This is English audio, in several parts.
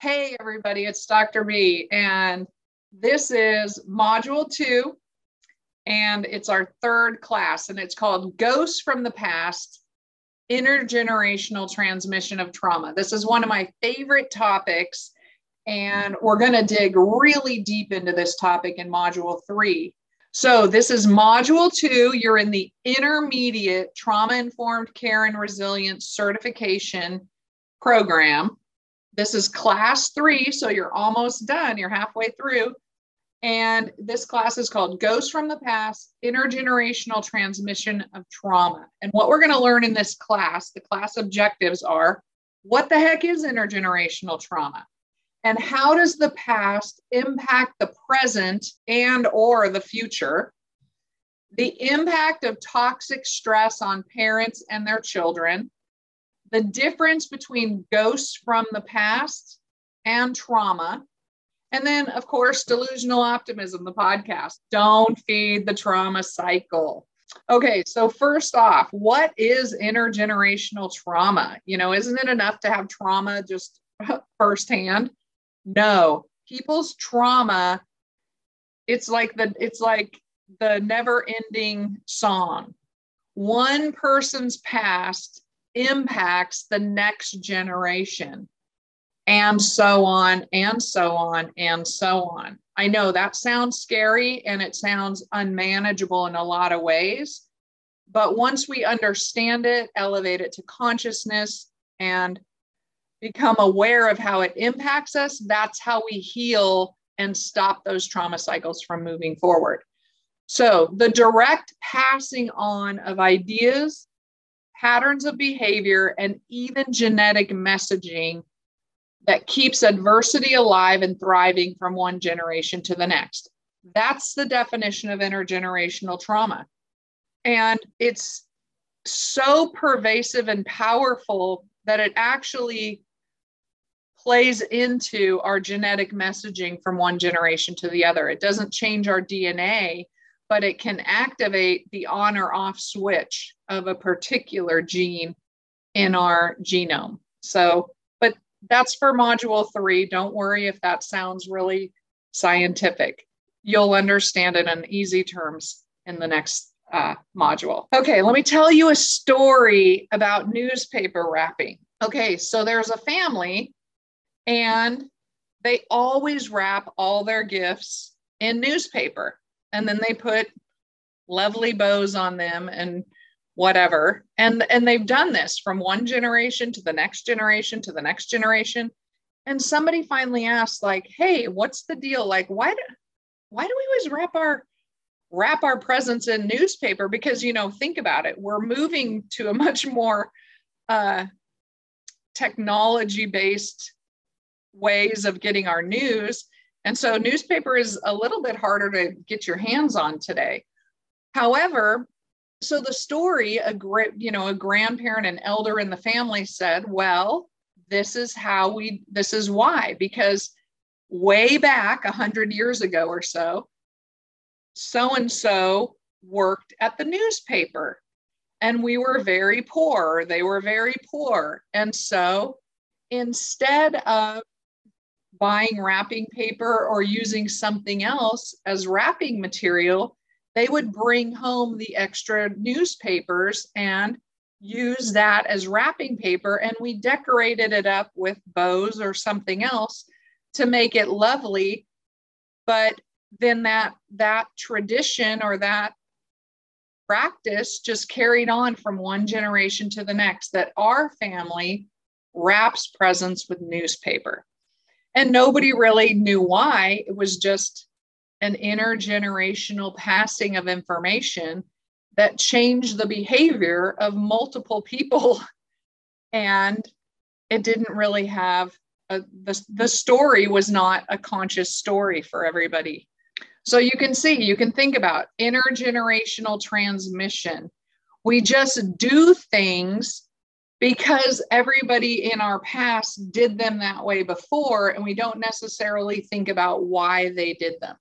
Hey, everybody, it's Dr. B, and this is Module 2, and it's our third class, and it's called Ghosts from the Past Intergenerational Transmission of Trauma. This is one of my favorite topics, and we're going to dig really deep into this topic in Module 3. So, this is Module 2. You're in the intermediate trauma informed care and resilience certification program this is class three, so you're almost done. You're halfway through. And this class is called Ghosts from the Past Intergenerational Transmission of Trauma. And what we're going to learn in this class, the class objectives are what the heck is intergenerational trauma? And how does the past impact the present and or the future? The impact of toxic stress on parents and their children, the difference between ghosts from the past and trauma. And then, of course, delusional optimism, the podcast. Don't feed the trauma cycle. Okay, so first off, what is intergenerational trauma? You know, isn't it enough to have trauma just firsthand? No, people's trauma, it's like the it's like the never-ending song. One person's past impacts the next generation and so on and so on and so on. I know that sounds scary and it sounds unmanageable in a lot of ways. But once we understand it, elevate it to consciousness, and become aware of how it impacts us, that's how we heal and stop those trauma cycles from moving forward. So, the direct passing on of ideas patterns of behavior, and even genetic messaging that keeps adversity alive and thriving from one generation to the next. That's the definition of intergenerational trauma. And it's so pervasive and powerful that it actually plays into our genetic messaging from one generation to the other. It doesn't change our DNA, but it can activate the on or off switch of a particular gene in our genome. So, but that's for module three. Don't worry if that sounds really scientific. You'll understand it in easy terms in the next uh, module. Okay, let me tell you a story about newspaper wrapping. Okay, so there's a family and they always wrap all their gifts in newspaper and then they put lovely bows on them and whatever. And and they've done this from one generation to the next generation to the next generation. And somebody finally asked like hey what's the deal? Like why do why do we always wrap our wrap our presents in newspaper? Because you know think about it we're moving to a much more uh, technology based ways of getting our news and so newspaper is a little bit harder to get your hands on today. However, so the story, a great, you know, a grandparent and elder in the family said, well, this is how we, this is why, because way back a hundred years ago or so, so and so worked at the newspaper and we were very poor. They were very poor. And so instead of buying wrapping paper or using something else as wrapping material, they would bring home the extra newspapers and use that as wrapping paper. And we decorated it up with bows or something else to make it lovely. But then that that tradition or that practice just carried on from one generation to the next that our family wraps presents with newspaper and nobody really knew why. It was just an intergenerational passing of information that changed the behavior of multiple people. And it didn't really have a, the, the story was not a conscious story for everybody. So you can see, you can think about intergenerational transmission. We just do things because everybody in our past did them that way before and we don't necessarily think about why they did them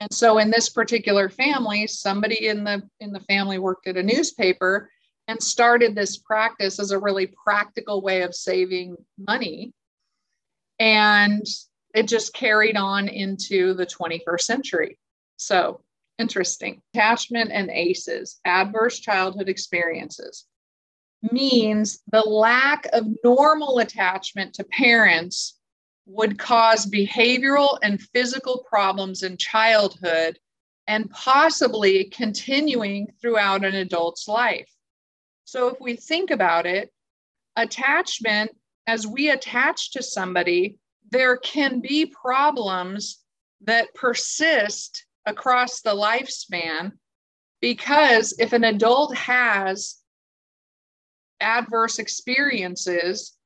and so in this particular family somebody in the in the family worked at a newspaper and started this practice as a really practical way of saving money And it just carried on into the 21st century. So interesting. Attachment and ACEs, adverse childhood experiences, means the lack of normal attachment to parents would cause behavioral and physical problems in childhood and possibly continuing throughout an adult's life. So, if we think about it, attachment, as we attach to somebody, there can be problems that persist across the lifespan because if an adult has adverse experiences,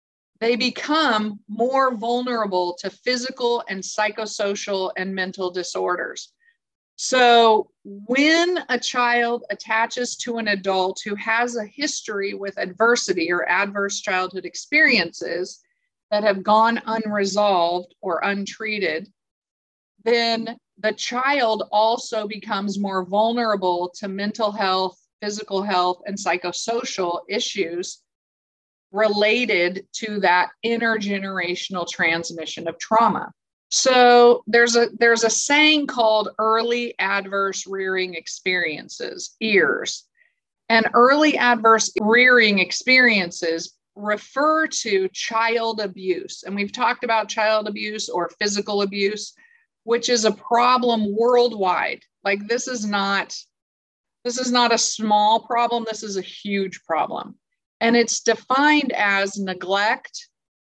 they become more vulnerable to physical and psychosocial and mental disorders. So, when a child attaches to an adult who has a history with adversity or adverse childhood experiences that have gone unresolved or untreated, then the child also becomes more vulnerable to mental health, physical health, and psychosocial issues related to that intergenerational transmission of trauma. So there's a there's a saying called early adverse rearing experiences, ears. And early adverse rearing experiences refer to child abuse. And we've talked about child abuse or physical abuse, which is a problem worldwide. Like this is not this is not a small problem, this is a huge problem. And it's defined as neglect,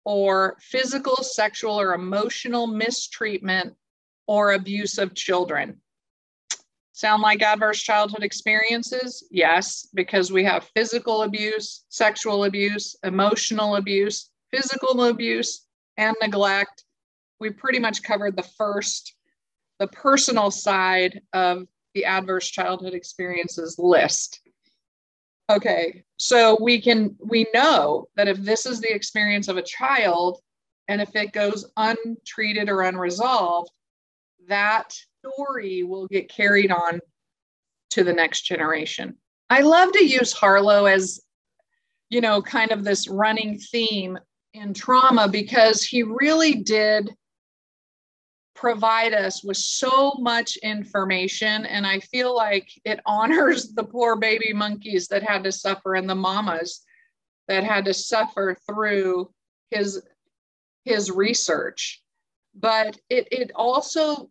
or physical, sexual, or emotional mistreatment or abuse of children. Sound like adverse childhood experiences? Yes, because we have physical abuse, sexual abuse, emotional abuse, physical abuse, and neglect. We pretty much covered the first, the personal side of the adverse childhood experiences list. Okay, so we can we know that if this is the experience of a child and if it goes untreated or unresolved, that story will get carried on to the next generation. I love to use Harlow as you know, kind of this running theme in trauma because he really did provide us with so much information. And I feel like it honors the poor baby monkeys that had to suffer and the mamas that had to suffer through his his research. But it, it also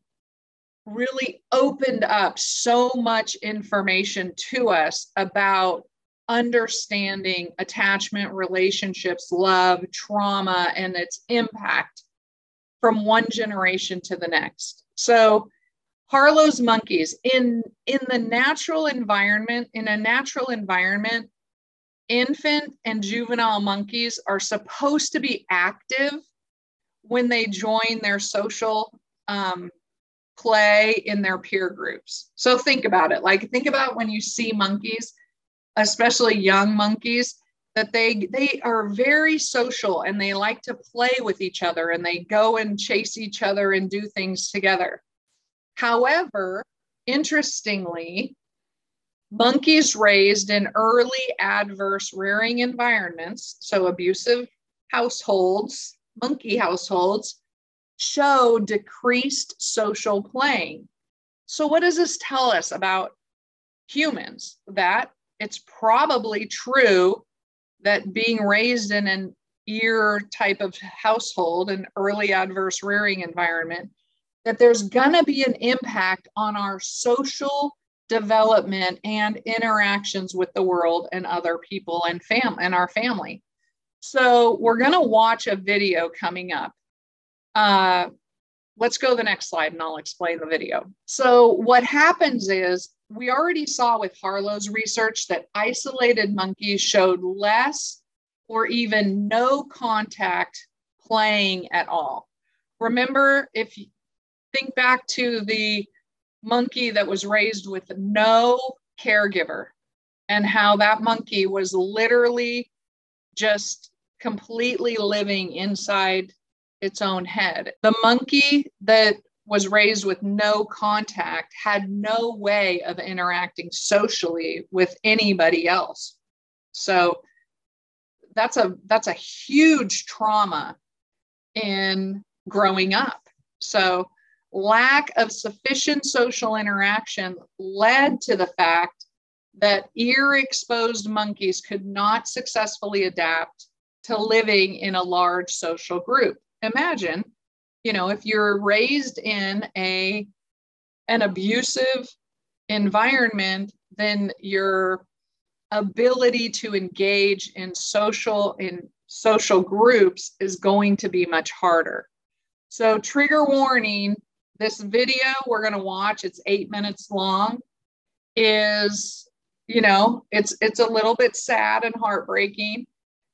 really opened up so much information to us about understanding attachment, relationships, love, trauma, and its impact from one generation to the next. So Harlow's monkeys in in the natural environment, in a natural environment, infant and juvenile monkeys are supposed to be active when they join their social um, play in their peer groups. So think about it. Like think about when you see monkeys, especially young monkeys, that they they are very social and they like to play with each other and they go and chase each other and do things together. However interestingly monkeys raised in early adverse rearing environments so abusive households monkey households show decreased social playing. So what does this tell us about humans? That it's probably true that being raised in an ear type of household, an early adverse rearing environment, that there's going to be an impact on our social development and interactions with the world and other people and fam and our family. So we're going to watch a video coming up. Uh, let's go to the next slide and I'll explain the video. So what happens is we already saw with Harlow's research that isolated monkeys showed less or even no contact playing at all. Remember, if you think back to the monkey that was raised with no caregiver and how that monkey was literally just completely living inside its own head. The monkey that was raised with no contact, had no way of interacting socially with anybody else. So that's a that's a huge trauma in growing up. So, lack of sufficient social interaction led to the fact that ear exposed monkeys could not successfully adapt to living in a large social group. Imagine, you know, if you're raised in a an abusive environment, then your ability to engage in social in social groups is going to be much harder. So trigger warning, this video we're going to watch, it's 8 minutes long is you know, it's it's a little bit sad and heartbreaking.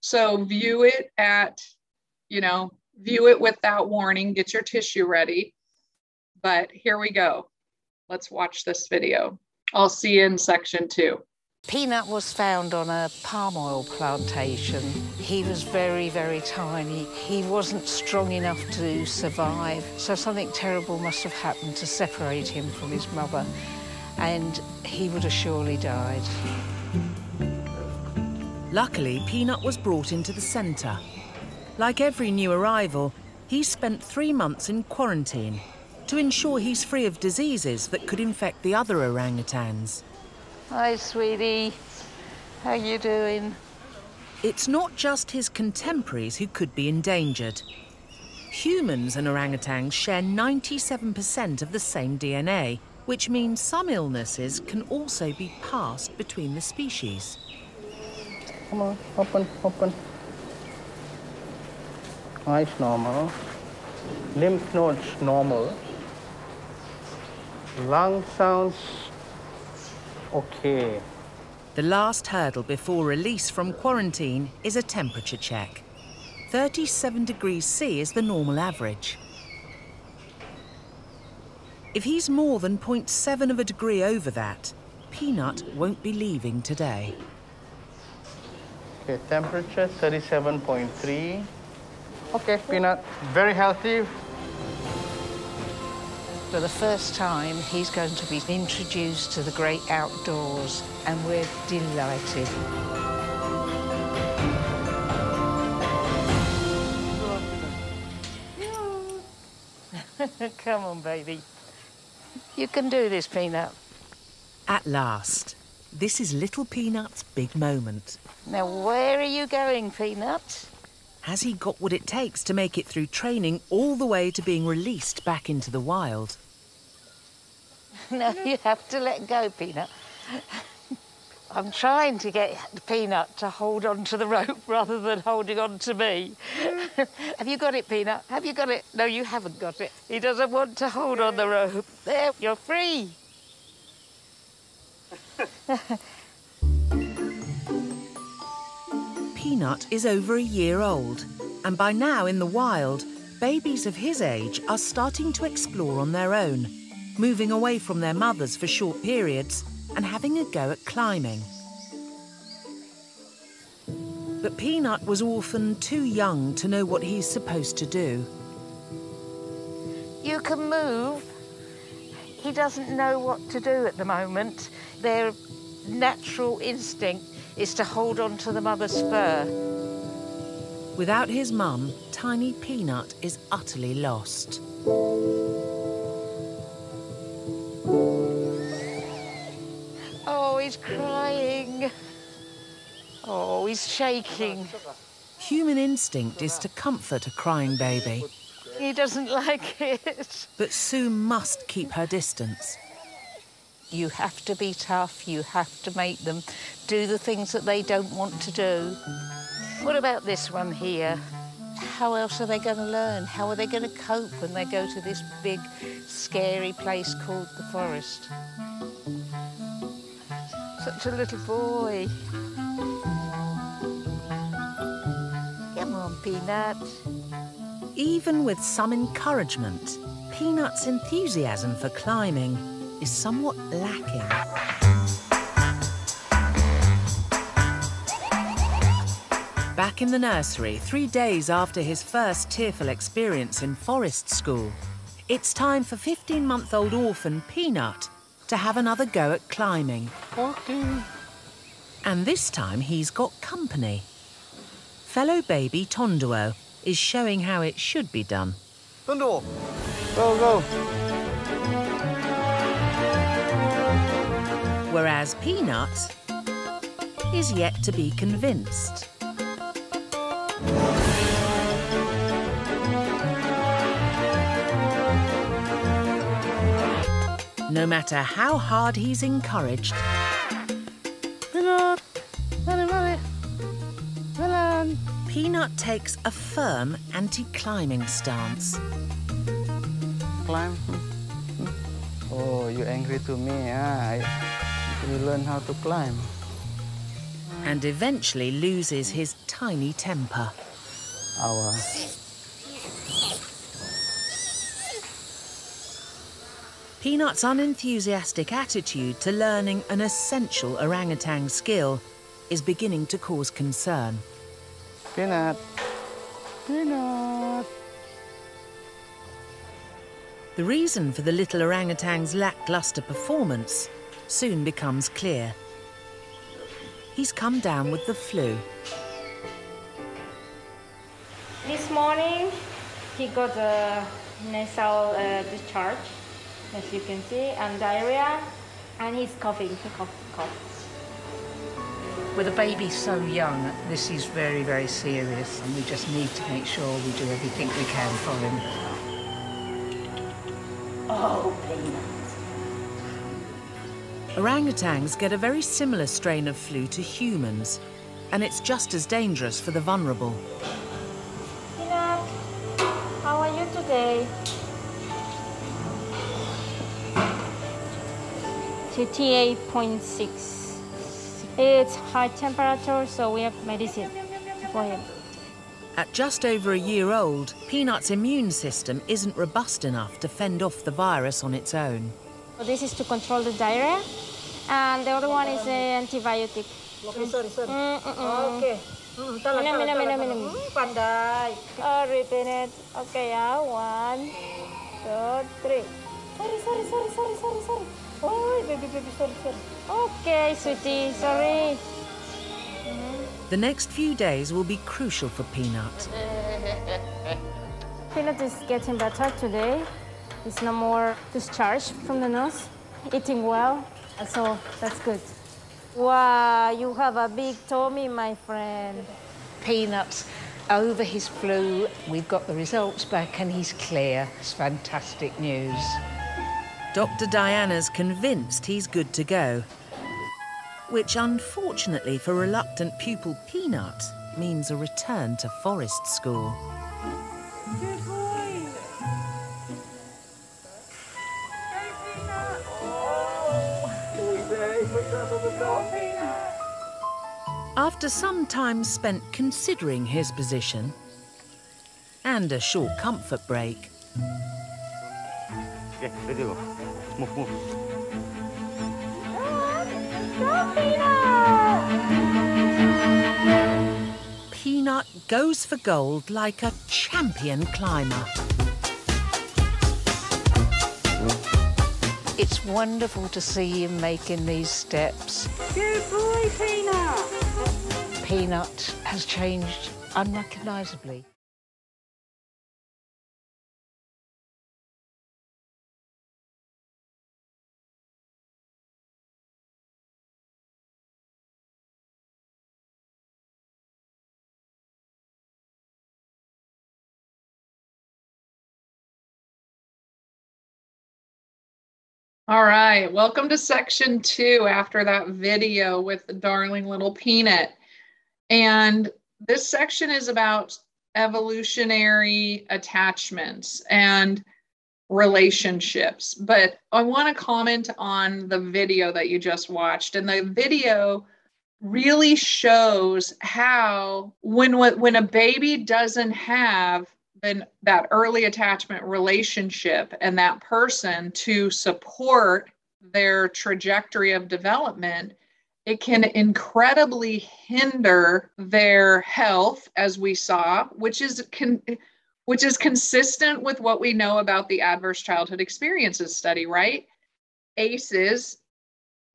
So view it at you know, view it with that warning, get your tissue ready. But here we go. Let's watch this video. I'll see you in section 2. Peanut was found on a palm oil plantation. He was very, very tiny. He wasn't strong enough to survive, so something terrible must have happened to separate him from his mother, and he would have surely died. Luckily, Peanut was brought into the centre. Like every new arrival, he spent three months in quarantine to ensure he's free of diseases that could infect the other orangutans. Hi, sweetie. How you doing? It's not just his contemporaries who could be endangered. Humans and orangutans share 97% of the same DNA, which means some illnesses can also be passed between the species. Come on, open, open. Eyes normal. Lymph nodes normal. Lung sounds Okay. The last hurdle before release from quarantine is a temperature check. 37 degrees C is the normal average. If he's more than 0.7 of a degree over that, Peanut won't be leaving today. Okay, temperature 37.3. Okay, Peanut, very healthy, For the first time, he's going to be introduced to the great outdoors, and we're delighted. Come on, baby. You can do this, Peanut. At last. This is little Peanut's big moment. Now, where are you going, Peanut? Has he got what it takes to make it through training all the way to being released back into the wild? No, you have to let go, Peanut. I'm trying to get Peanut to hold on to the rope rather than holding on to me. have you got it, Peanut? Have you got it? No, you haven't got it. He doesn't want to hold on the rope. There, you're free. Peanut is over a year old, and by now in the wild, babies of his age are starting to explore on their own, moving away from their mothers for short periods and having a go at climbing. But Peanut was often too young to know what he's supposed to do. You can move. He doesn't know what to do at the moment. Their natural instinct is to hold on to the mother's fur. Without his mum, tiny Peanut is utterly lost. Oh, he's crying. Oh, he's shaking. Human instinct is to comfort a crying baby, He doesn't like it. but Sue must keep her distance. You have to be tough. You have to make them do the things that they don't want to do. What about this one here? How else are they going to learn? How are they going to cope when they go to this big, scary place called the forest? Such a little boy. Come on, Peanut. Even with some encouragement, Peanut's enthusiasm for climbing is somewhat lacking. Back in the nursery, three days after his first tearful experience in forest school, it's time for 15 month old orphan Peanut to have another go at climbing. Okay. And this time he's got company. Fellow baby Tonduo, is showing how it should be done. Go, go. Whereas Peanut is yet to be convinced. No matter how hard he's encouraged, Peanut. Takes a firm anti-climbing stance. Climb. Oh, you're angry to me? I- You learn how to climb. and eventually loses his tiny temper. Our Peanut's unenthusiastic attitude to learning an essential orangutan skill is beginning to cause concern. peanut. Peanut. The reason for the little orangutan's lackluster performance soon becomes clear. He's come down with the flu. This morning, he got a nasal uh, discharge, as you can see, and diarrhea, and he's coughing. He coughs, cough. With a baby so young, this is very, very serious, and we just need to make sure we do everything we can for him. Orangutans get a very similar strain of flu to humans, and it's just as dangerous for the vulnerable. Peanut, how are you today? TTA 0.6. It's high temperature, so we have medicine for him. At just over a year old, Peanut's immune system isn't robust enough to fend off the virus on its own. This is to control the diarrhea, and the other one is an antibiotic. Okay, sorry, sorry. Mm-mm-mm. Okay. Hmm, tala, Minum, tala, minum, tala, minum, tala. minum. Hmm, pandai. Oh, repeat it. Okay, yeah. One, two, three. Sorry, sorry, sorry, sorry, sorry, sorry. Oh, baby, baby, sorry, sorry. Okay, sweetie, sorry. The next few days will be crucial for Peanut. Peanut is getting better today. He's no more discharge from the nose, eating well, so that's good. Wow, you have a big tummy, my friend. Peanuts over his flu. We've got the results back, and he's clear. It's fantastic news. Dr. Diana's convinced he's good to go, which unfortunately for reluctant pupil Peanut means a return to forest school. After some time spent considering his position and a short comfort break, Okay, ready go. Move, move. Peanut goes for gold like a champion climber. It's wonderful to see him making these steps. Good boy, Peanut. Peanut has changed unrecognisably. All right, welcome to section two after that video with the darling little peanut. And this section is about evolutionary attachments and relationships. But I want to comment on the video that you just watched. And the video really shows how when when a baby doesn't have then that early attachment relationship and that person to support their trajectory of development it can incredibly hinder their health as we saw which is con- which is consistent with what we know about the adverse childhood experiences study right aces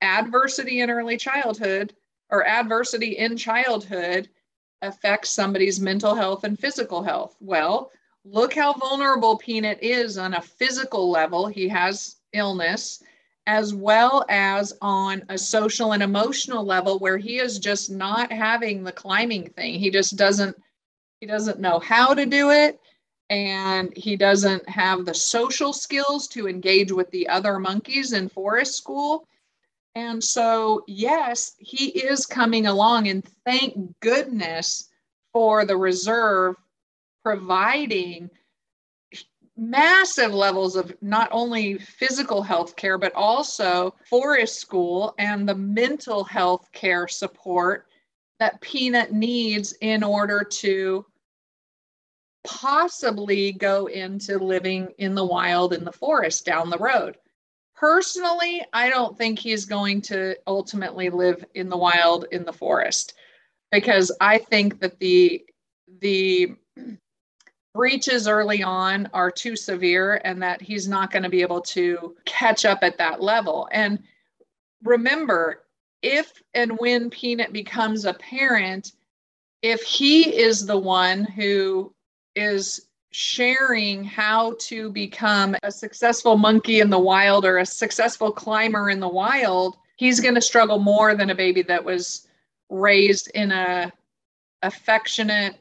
adversity in early childhood or adversity in childhood affects somebody's mental health and physical health. Well, look how vulnerable Peanut is on a physical level. He has illness, as well as on a social and emotional level where he is just not having the climbing thing. He just doesn't he doesn't know how to do it and he doesn't have the social skills to engage with the other monkeys in forest school. And so, yes, he is coming along, and thank goodness for the reserve providing massive levels of not only physical health care, but also forest school and the mental health care support that Peanut needs in order to possibly go into living in the wild in the forest down the road. Personally, I don't think he's going to ultimately live in the wild in the forest because I think that the the breaches early on are too severe and that he's not going to be able to catch up at that level. And remember, if and when Peanut becomes a parent, if he is the one who is sharing how to become a successful monkey in the wild or a successful climber in the wild, he's going to struggle more than a baby that was raised in a affectionate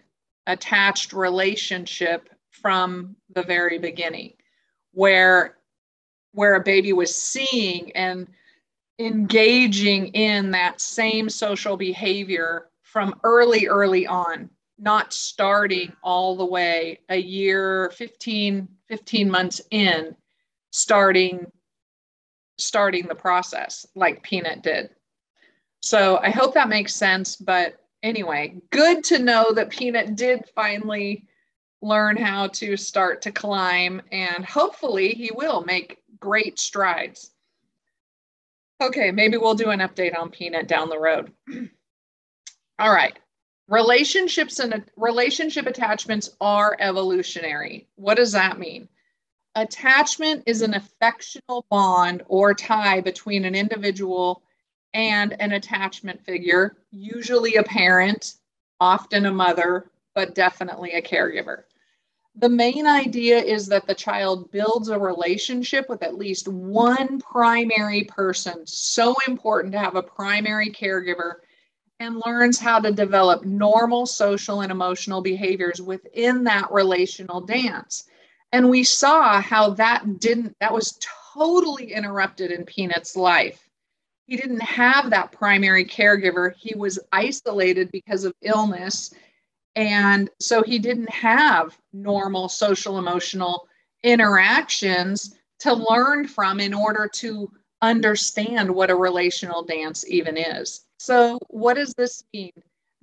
attached relationship from the very beginning where where a baby was seeing and engaging in that same social behavior from early early on not starting all the way a year 15 15 months in starting starting the process like peanut did. So i hope that makes sense but anyway good to know that peanut did finally learn how to start to climb and hopefully he will make great strides okay maybe we'll do an update on peanut down the road all right relationships and relationship attachments are evolutionary. What does that mean? Attachment is an affectional bond or tie between an individual and an attachment figure, usually a parent, often a mother, but definitely a caregiver. The main idea is that the child builds a relationship with at least one primary person. So important to have a primary caregiver and learns how to develop normal social and emotional behaviors within that relational dance. And we saw how that didn't, that was totally interrupted in Peanut's life. He didn't have that primary caregiver. He was isolated because of illness. And so he didn't have normal social emotional interactions to learn from in order to understand what a relational dance even is. So, what does this mean?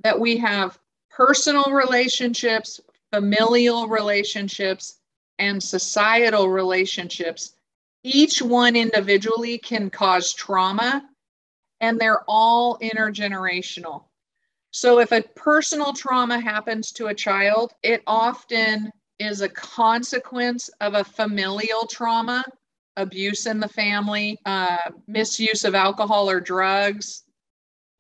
That we have personal relationships, familial relationships, and societal relationships. Each one individually can cause trauma, and they're all intergenerational. So, if a personal trauma happens to a child, it often is a consequence of a familial trauma, abuse in the family, uh, misuse of alcohol or drugs,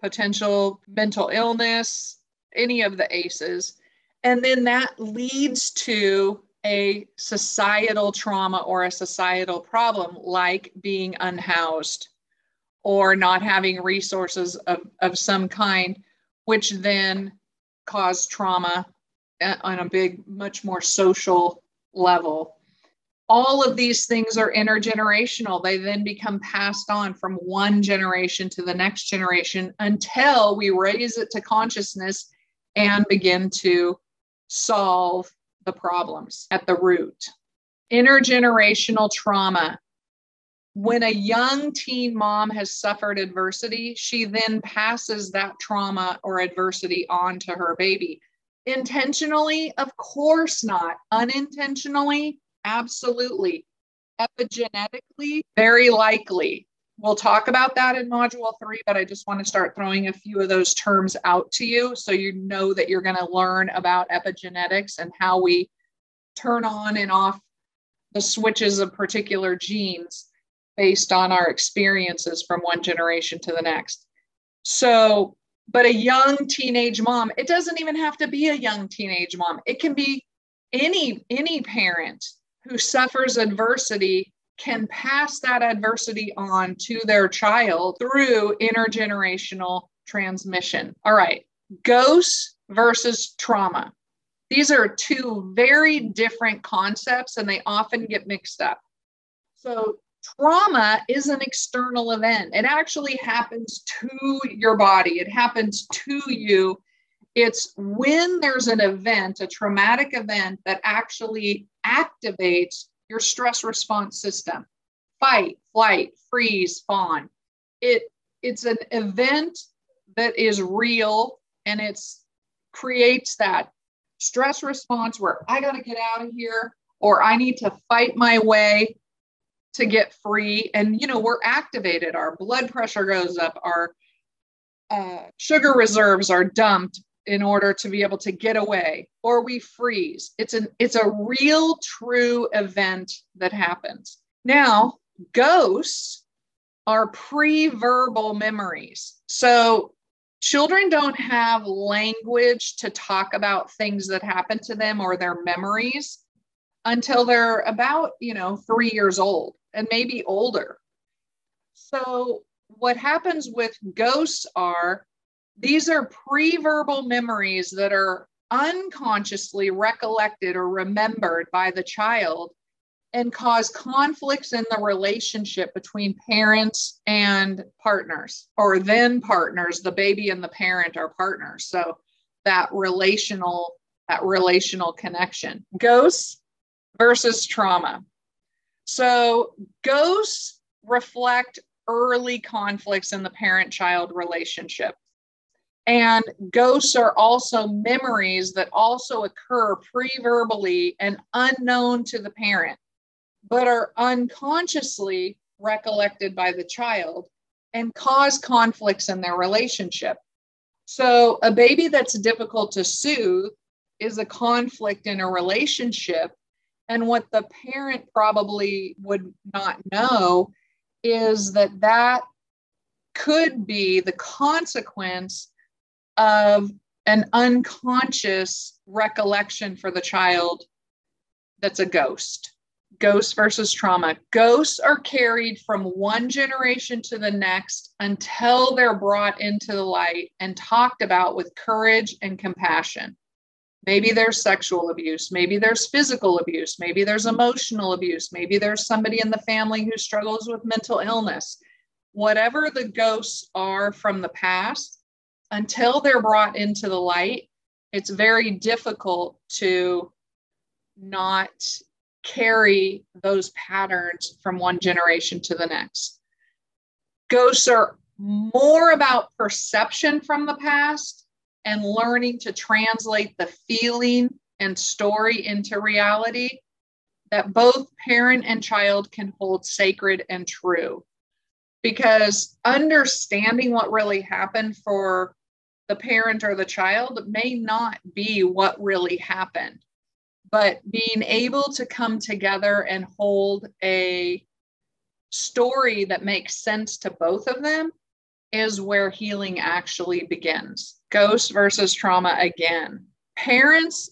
potential mental illness, any of the ACEs. And then that leads to a societal trauma or a societal problem like being unhoused or not having resources of, of some kind, which then cause trauma uh, on a big, much more social level all of these things are intergenerational. They then become passed on from one generation to the next generation until we raise it to consciousness and begin to solve the problems at the root. Intergenerational trauma. When a young teen mom has suffered adversity, she then passes that trauma or adversity on to her baby. Intentionally, of course not. Unintentionally, Absolutely. Epigenetically, very likely. We'll talk about that in module three, but I just want to start throwing a few of those terms out to you so you know that you're going to learn about epigenetics and how we turn on and off the switches of particular genes based on our experiences from one generation to the next. So, but a young teenage mom, it doesn't even have to be a young teenage mom. It can be any any parent who suffers adversity can pass that adversity on to their child through intergenerational transmission. All right, ghosts versus trauma. These are two very different concepts and they often get mixed up. So, trauma is an external event. It actually happens to your body, it happens to you. It's when there's an event, a traumatic event, that actually activates your stress response system fight, flight, freeze, fawn. It, it's an event that is real and it's creates that stress response where I got to get out of here or I need to fight my way to get free. And, you know, we're activated, our blood pressure goes up, our uh, sugar reserves are dumped in order to be able to get away or we freeze. It's an it's a real true event that happens. Now ghosts are pre-verbal memories. So children don't have language to talk about things that happen to them or their memories until they're about, you know, three years old and maybe older. So, what happens with ghosts are these are pre verbal memories that are unconsciously recollected or remembered by the child and cause conflicts in the relationship between parents and partners or then partners. The baby and the parent are partners. So that relational that relational connection. Ghosts versus trauma so ghosts reflect early conflicts in the parent child relationship and ghosts are also memories that also occur pre verbally and unknown to the parent but are unconsciously recollected by the child and cause conflicts in their relationship. So, a baby that's difficult to soothe is a conflict in a relationship. And what the parent probably would not know is that that could be the consequence of an unconscious recollection for the child that's a ghost ghosts versus trauma. Ghosts are carried from one generation to the next until they're brought into the light and talked about with courage and compassion. Maybe there's sexual abuse, maybe there's physical abuse, maybe there's emotional abuse, maybe there's somebody in the family who struggles with mental illness. Whatever the ghosts are from the past, until they're brought into the light, it's very difficult to not carry those patterns from one generation to the next. Ghosts are more about perception from the past and learning to translate the feeling and story into reality that both parent and child can hold sacred and true. Because understanding what really happened for the parent or the child may not be what really happened but being able to come together and hold a story that makes sense to both of them is where healing actually begins. Ghost versus trauma again. Parents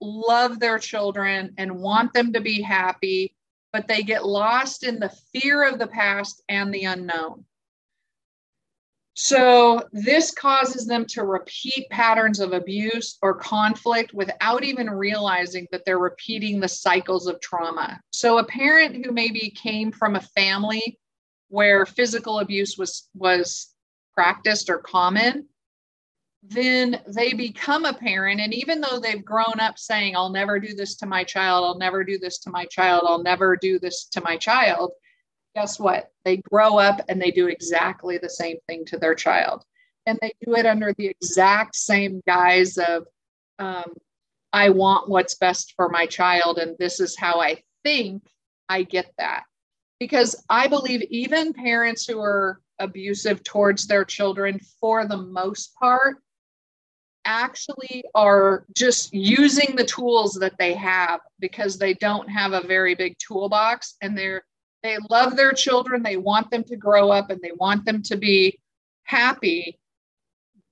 love their children and want them to be happy, but they get lost in the fear of the past and the unknown. So, this causes them to repeat patterns of abuse or conflict without even realizing that they're repeating the cycles of trauma. So, a parent who maybe came from a family where physical abuse was, was practiced or common, then they become a parent. And even though they've grown up saying, I'll never do this to my child, I'll never do this to my child, I'll never do this to my child, guess what? They grow up and they do exactly the same thing to their child. And they do it under the exact same guise of, um, I want what's best for my child, and this is how I think I get that. Because I believe even parents who are abusive towards their children, for the most part, actually are just using the tools that they have because they don't have a very big toolbox and they're they love their children, they want them to grow up and they want them to be happy,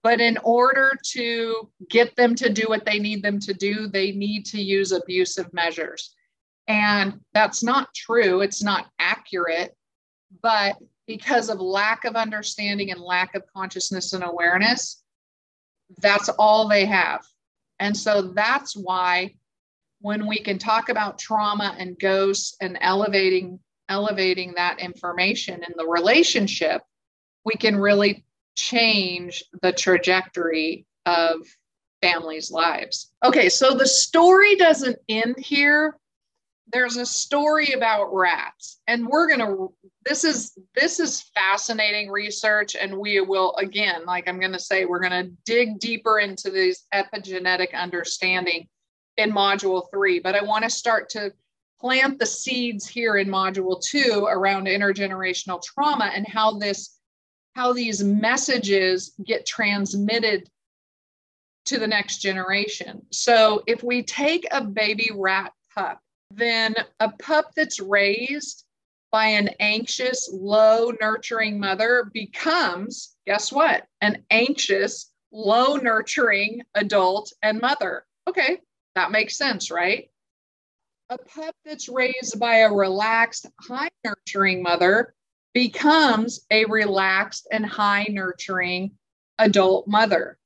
But in order to get them to do what they need them to do, they need to use abusive measures. And that's not true, it's not accurate. But because of lack of understanding and lack of consciousness and awareness, that's all they have. And so that's why when we can talk about trauma and ghosts and elevating elevating that information in the relationship, we can really change the trajectory of families' lives. Okay, so the story doesn't end here. There's a story about rats, and we're going to this is this is fascinating research and we will again like i'm going to say we're going to dig deeper into this epigenetic understanding in module 3 but i want to start to plant the seeds here in module 2 around intergenerational trauma and how this how these messages get transmitted to the next generation. So if we take a baby rat pup then a pup that's raised by an anxious, low nurturing mother becomes, guess what? An anxious, low nurturing adult and mother. Okay, that makes sense, right? A pup that's raised by a relaxed, high nurturing mother becomes a relaxed and high nurturing adult mother.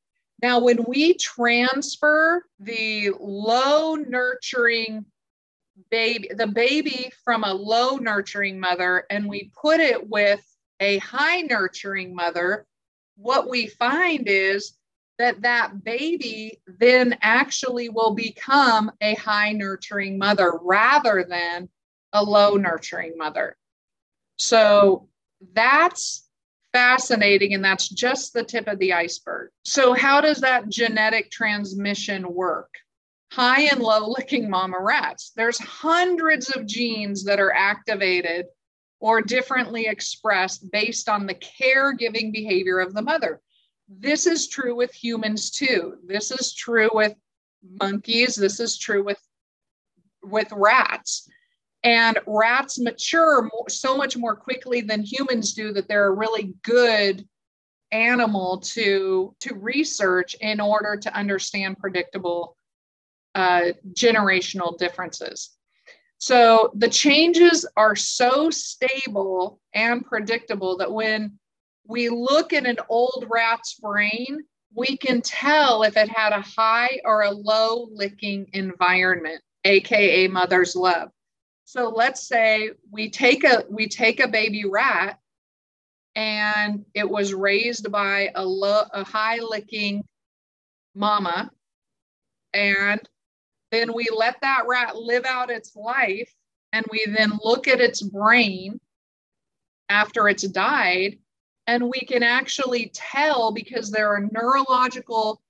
Now, when we transfer the low nurturing baby the baby from a low nurturing mother and we put it with a high nurturing mother what we find is that that baby then actually will become a high nurturing mother rather than a low nurturing mother. So that's fascinating and that's just the tip of the iceberg. So how does that genetic transmission work high and low licking mama rats. There's hundreds of genes that are activated or differently expressed based on the caregiving behavior of the mother. This is true with humans too. This is true with monkeys. This is true with with rats. And rats mature so much more quickly than humans do that they're a really good animal to to research in order to understand predictable uh, generational differences. So the changes are so stable and predictable that when we look at an old rat's brain, we can tell if it had a high or a low licking environment, aka mother's love. So let's say we take a we take a baby rat and it was raised by a low a high licking mama and then we let that rat live out its life and we then look at its brain after it's died and we can actually tell because there are neurological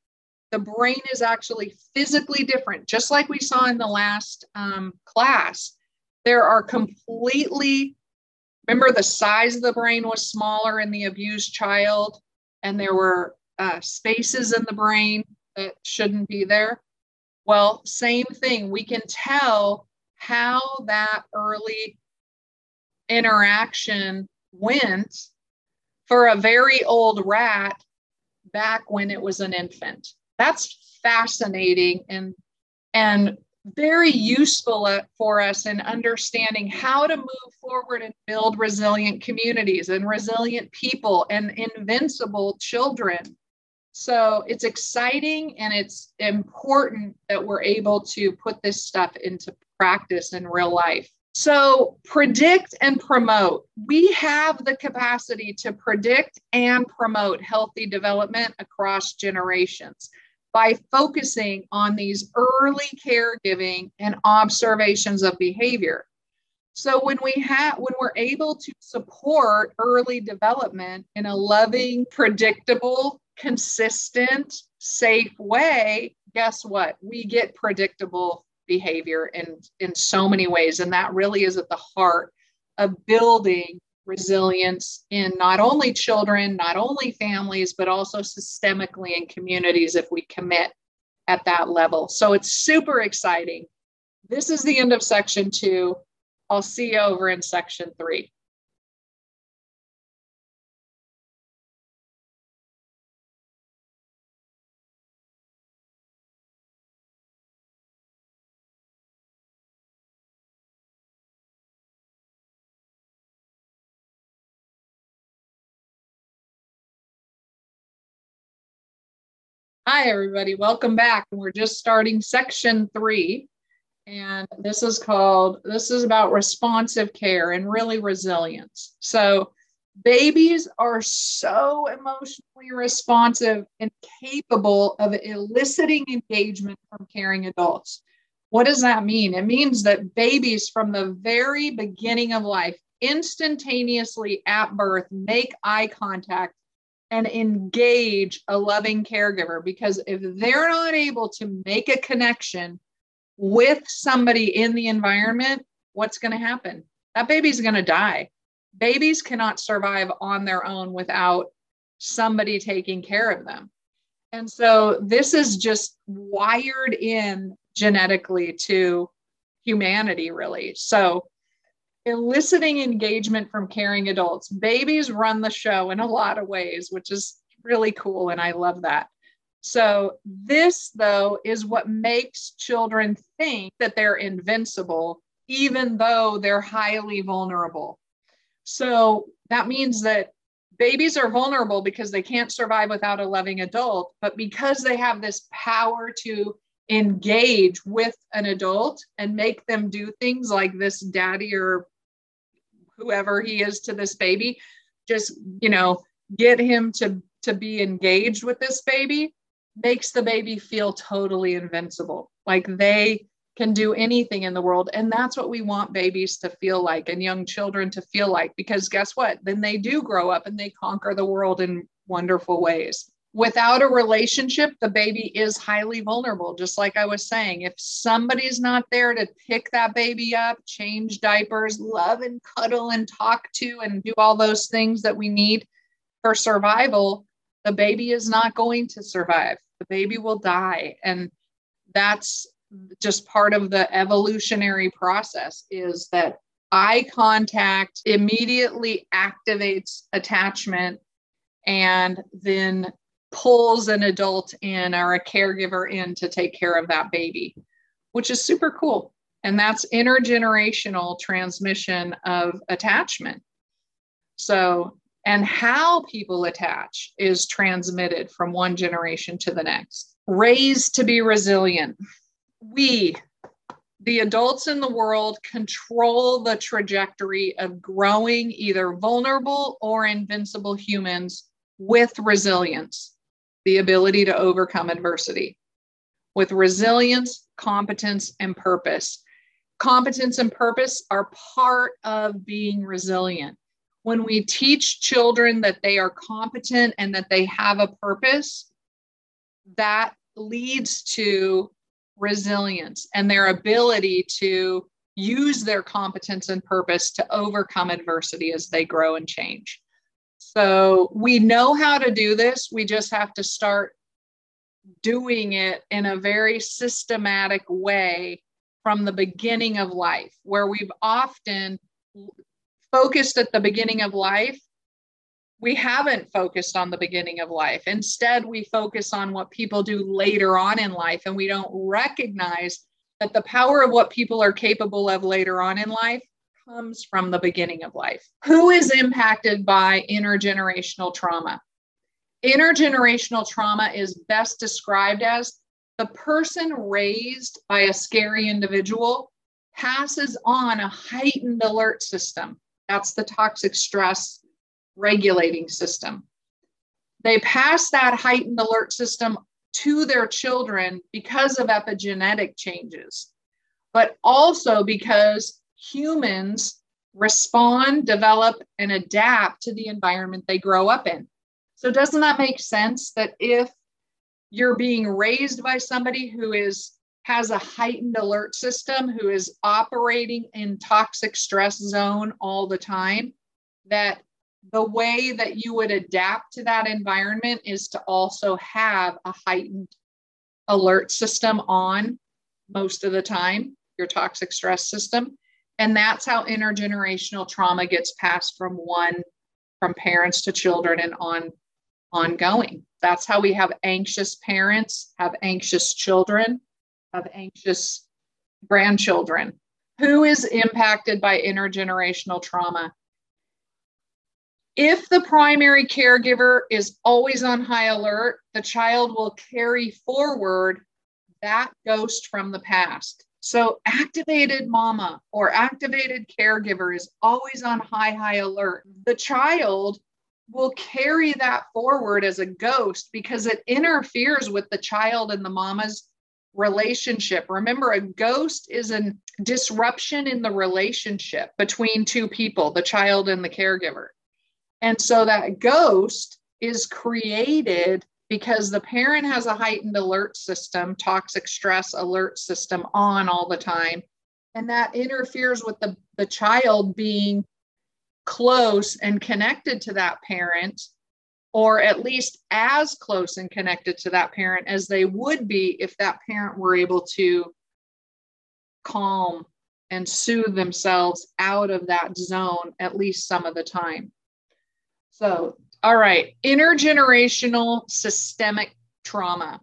the brain is actually physically different. Just like we saw in the last um, class there are completely remember the size of the brain was smaller in the abused child and there were uh, spaces in the brain that shouldn't be there well, same thing. We can tell how that early interaction went for a very old rat back when it was an infant. That's fascinating and and very useful uh, for us in understanding how to move forward and build resilient communities and resilient people and invincible children so it's exciting and it's important that we're able to put this stuff into practice in real life. So, predict and promote. We have the capacity to predict and promote healthy development across generations by focusing on these early caregiving and observations of behavior. So when we have when we're able to support early development in a loving, predictable, consistent, safe way, guess what? We get predictable behavior in, in so many ways. And that really is at the heart of building resilience in not only children, not only families, but also systemically in communities if we commit at that level. So it's super exciting. This is the end of section two. I'll see you over in section three. Hi, everybody. Welcome back. We're just starting section three. And this is called, this is about responsive care and really resilience. So, babies are so emotionally responsive and capable of eliciting engagement from caring adults. What does that mean? It means that babies from the very beginning of life, instantaneously at birth, make eye contact and engage a loving caregiver because if they're not able to make a connection with somebody in the environment, what's going to happen? That baby's going to die. Babies cannot survive on their own without somebody taking care of them. And so this is just wired in genetically to humanity, really. So eliciting engagement from caring adults. Babies run the show in a lot of ways, which is really cool. And I love that. So, this, though, is what makes children think that they're invincible, even though they're highly vulnerable. So, that means that babies are vulnerable because they can't survive without a loving adult, but because they have this power to engage with an adult and make them do things like this daddy or whoever he is to this baby just you know get him to to be engaged with this baby makes the baby feel totally invincible. Like they can do anything in the world and that's what we want babies to feel like and young children to feel like because guess what? Then they do grow up and they conquer the world in wonderful ways without a relationship, the baby is highly vulnerable. Just like I was saying, if somebody's not there to pick that baby up, change diapers, love and cuddle and talk to, and do all those things that we need for survival, the baby is not going to survive. The baby will die. And that's just part of the evolutionary process is that eye contact immediately activates attachment and then pulls an adult in or a caregiver in to take care of that baby, which is super cool. And that's intergenerational transmission of attachment. So, and how people attach is transmitted from one generation to the next. Raised to be resilient. We, the adults in the world, control the trajectory of growing either vulnerable or invincible humans with resilience the ability to overcome adversity with resilience, competence, and purpose. Competence and purpose are part of being resilient. When we teach children that they are competent and that they have a purpose, that leads to resilience and their ability to use their competence and purpose to overcome adversity as they grow and change. So we know how to do this. We just have to start doing it in a very systematic way from the beginning of life, where we've often focused at the beginning of life. We haven't focused on the beginning of life. Instead, we focus on what people do later on in life, and we don't recognize that the power of what people are capable of later on in life comes from the beginning of life. Who is impacted by intergenerational trauma? Intergenerational trauma is best described as the person raised by a scary individual passes on a heightened alert system. That's the toxic stress regulating system. They pass that heightened alert system to their children because of epigenetic changes, but also because humans respond, develop, and adapt to the environment they grow up in. So, doesn't that make sense that if you're being raised by somebody who is has a heightened alert system, who is operating in toxic stress zone all the time, that the way that you would adapt to that environment is to also have a heightened alert system on most of the time, your toxic stress system. And that's how intergenerational trauma gets passed from one, from parents to children and on ongoing. That's how we have anxious parents, have anxious children, have anxious grandchildren. Who is impacted by intergenerational trauma? If the primary caregiver is always on high alert, the child will carry forward that ghost from the past. So, activated mama or activated caregiver is always on high, high alert. The child will carry that forward as a ghost because it interferes with the child and the mama's relationship. Remember, a ghost is a disruption in the relationship between two people, the child and the caregiver. And so that ghost is created because the parent has a heightened alert system, toxic stress alert system on all the time. And that interferes with the, the child being close and connected to that parent, or at least as close and connected to that parent as they would be if that parent were able to calm and soothe themselves out of that zone at least some of the time. So, all right, intergenerational systemic trauma.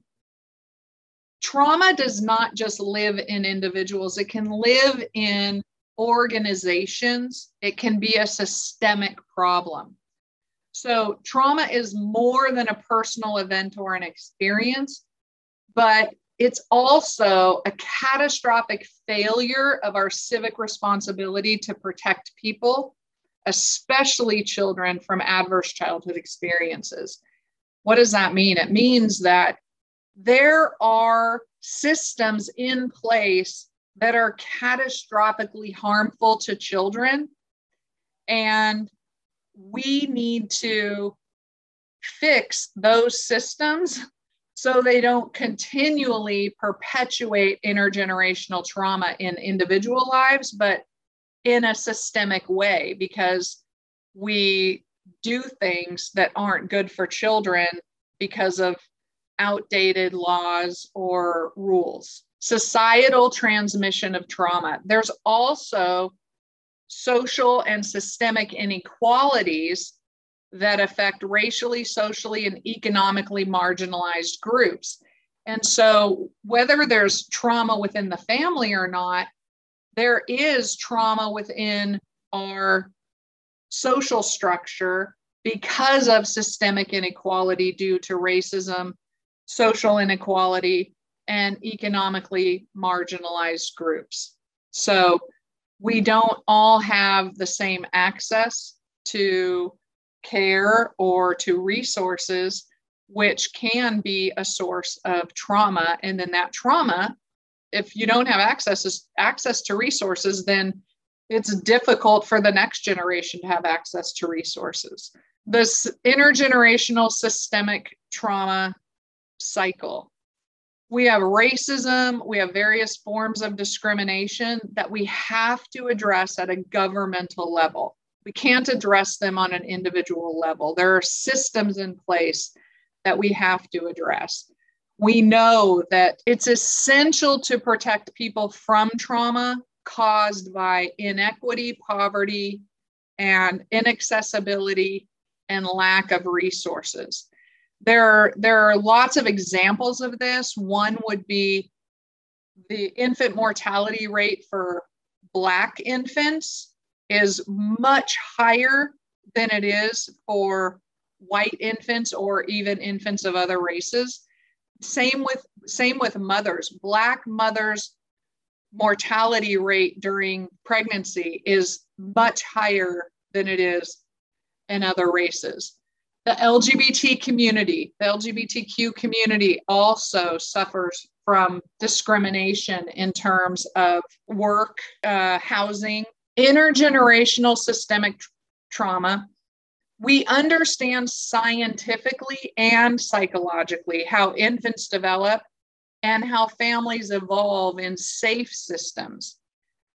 Trauma does not just live in individuals, it can live in organizations, it can be a systemic problem. So, trauma is more than a personal event or an experience, but it's also a catastrophic failure of our civic responsibility to protect people, especially children from adverse childhood experiences. What does that mean? It means that there are systems in place that are catastrophically harmful to children. And we need to fix those systems so they don't continually perpetuate intergenerational trauma in individual lives, but in a systemic way because we do things that aren't good for children because of outdated laws or rules societal transmission of trauma. There's also social and systemic inequalities that affect racially, socially, and economically marginalized groups. And so, whether there's trauma within the family or not, there is trauma within our social structure because of systemic inequality due to racism, social inequality, and economically marginalized groups. So we don't all have the same access to care or to resources, which can be a source of trauma. And then that trauma, if you don't have access access to resources, then it's difficult for the next generation to have access to resources. This intergenerational systemic trauma cycle we have racism, we have various forms of discrimination that we have to address at a governmental level. We can't address them on an individual level. There are systems in place that we have to address. We know that it's essential to protect people from trauma caused by inequity, poverty, and inaccessibility and lack of resources there are, there are lots of examples of this. One would be the infant mortality rate for Black infants is much higher than it is for white infants or even infants of other races. Same with same with mothers. Black mothers mortality rate during pregnancy is much higher than it is in other races. The LGBT community, the LGBTQ community also suffers from discrimination in terms of work, uh, housing, intergenerational systemic trauma. We understand scientifically and psychologically how infants develop and how families evolve in safe systems.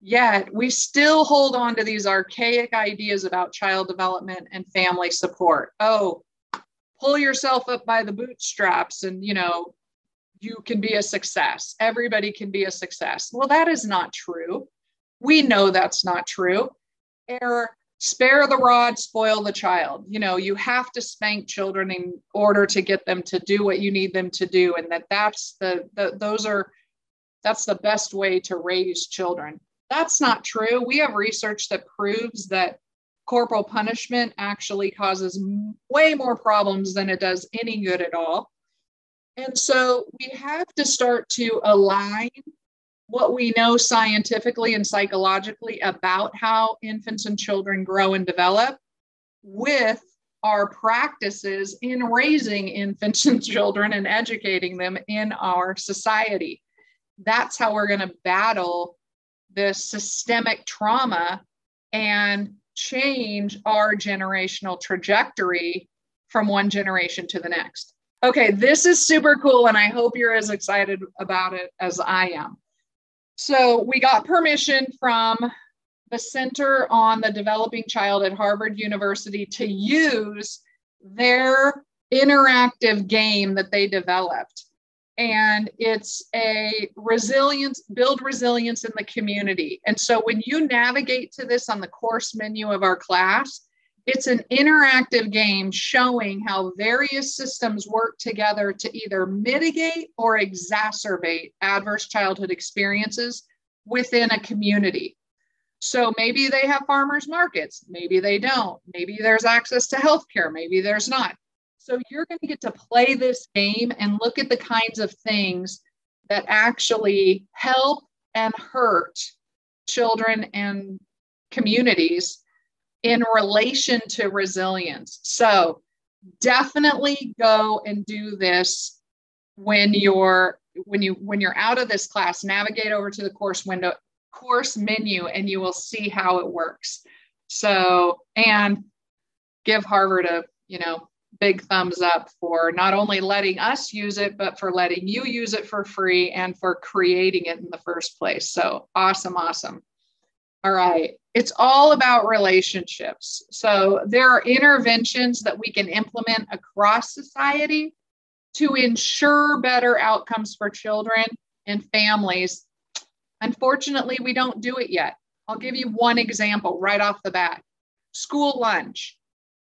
Yet we still hold on to these archaic ideas about child development and family support. Oh, pull yourself up by the bootstraps and, you know, you can be a success. Everybody can be a success. Well, that is not true. We know that's not true. Error, spare the rod, spoil the child. You know, you have to spank children in order to get them to do what you need them to do. And that that's the, the those are, that's the best way to raise children. That's not true. We have research that proves that corporal punishment actually causes way more problems than it does any good at all. And so we have to start to align what we know scientifically and psychologically about how infants and children grow and develop with our practices in raising infants and children and educating them in our society. That's how we're going to battle the systemic trauma and change our generational trajectory from one generation to the next. Okay, this is super cool, and I hope you're as excited about it as I am. So, we got permission from the Center on the Developing Child at Harvard University to use their interactive game that they developed. And it's a resilience, build resilience in the community. And so when you navigate to this on the course menu of our class, it's an interactive game showing how various systems work together to either mitigate or exacerbate adverse childhood experiences within a community. So maybe they have farmers markets, maybe they don't. Maybe there's access to healthcare, maybe there's not. So you're going to get to play this game and look at the kinds of things that actually help and hurt children and communities in relation to resilience. So definitely go and do this when you're when you when you're out of this class navigate over to the course window course menu and you will see how it works. So, and give Harvard a, you know, big thumbs up for not only letting us use it, but for letting you use it for free and for creating it in the first place. So awesome, awesome. All right. It's all about relationships. So there are interventions that we can implement across society to ensure better outcomes for children and families Unfortunately, we don't do it yet. I'll give you one example right off the bat school lunch.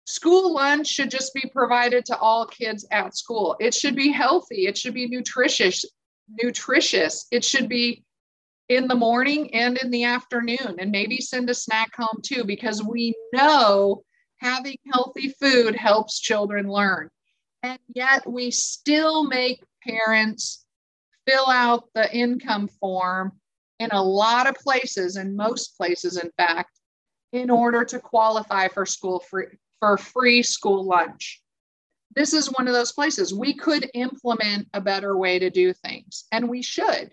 School lunch should just be provided to all kids at school. It should be healthy, it should be nutritious, nutritious. It should be in the morning and in the afternoon and maybe send a snack home too because we know having healthy food helps children learn. And yet we still make parents fill out the income form in a lot of places, in most places, in fact, in order to qualify for school free for free school lunch. This is one of those places we could implement a better way to do things, and we should.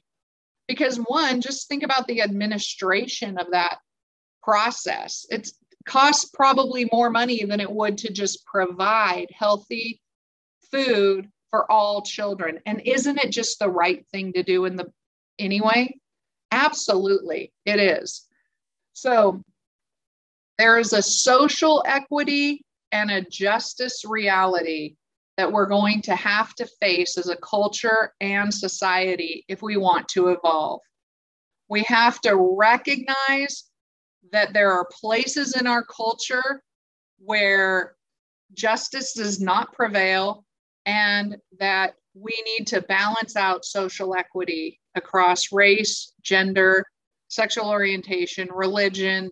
Because one, just think about the administration of that process. It costs probably more money than it would to just provide healthy food for all children. And isn't it just the right thing to do in the anyway? Absolutely, it is. So there is a social equity and a justice reality that we're going to have to face as a culture and society if we want to evolve. We have to recognize that there are places in our culture where justice does not prevail and that we need to balance out social equity across race, gender, sexual orientation, religion,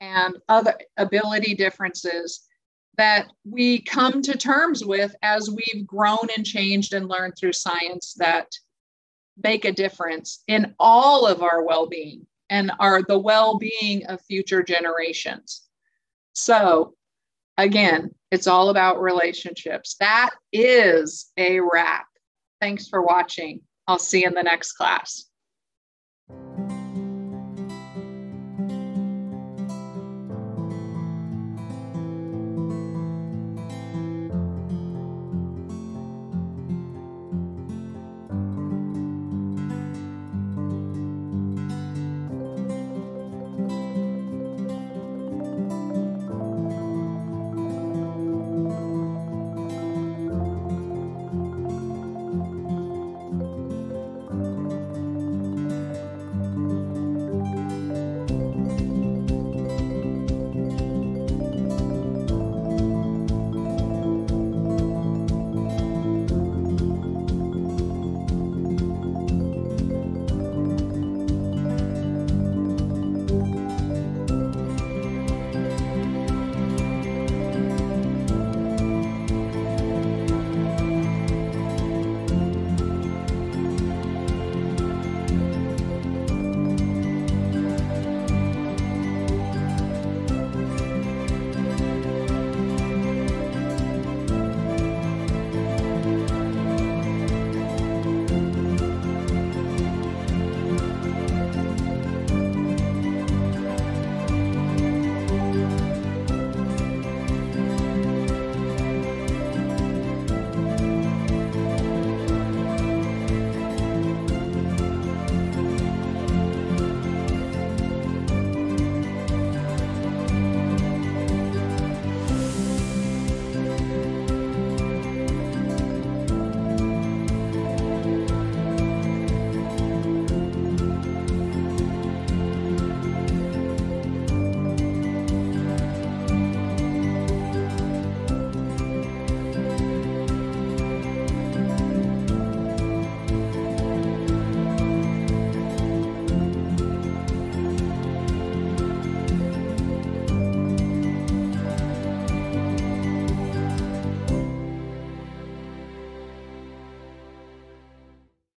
and other ability differences that we come to terms with as we've grown and changed and learned through science that make a difference in all of our well-being and are the well-being of future generations. So again, it's all about relationships. That is a wrap. Thanks for watching. I'll see you in the next class.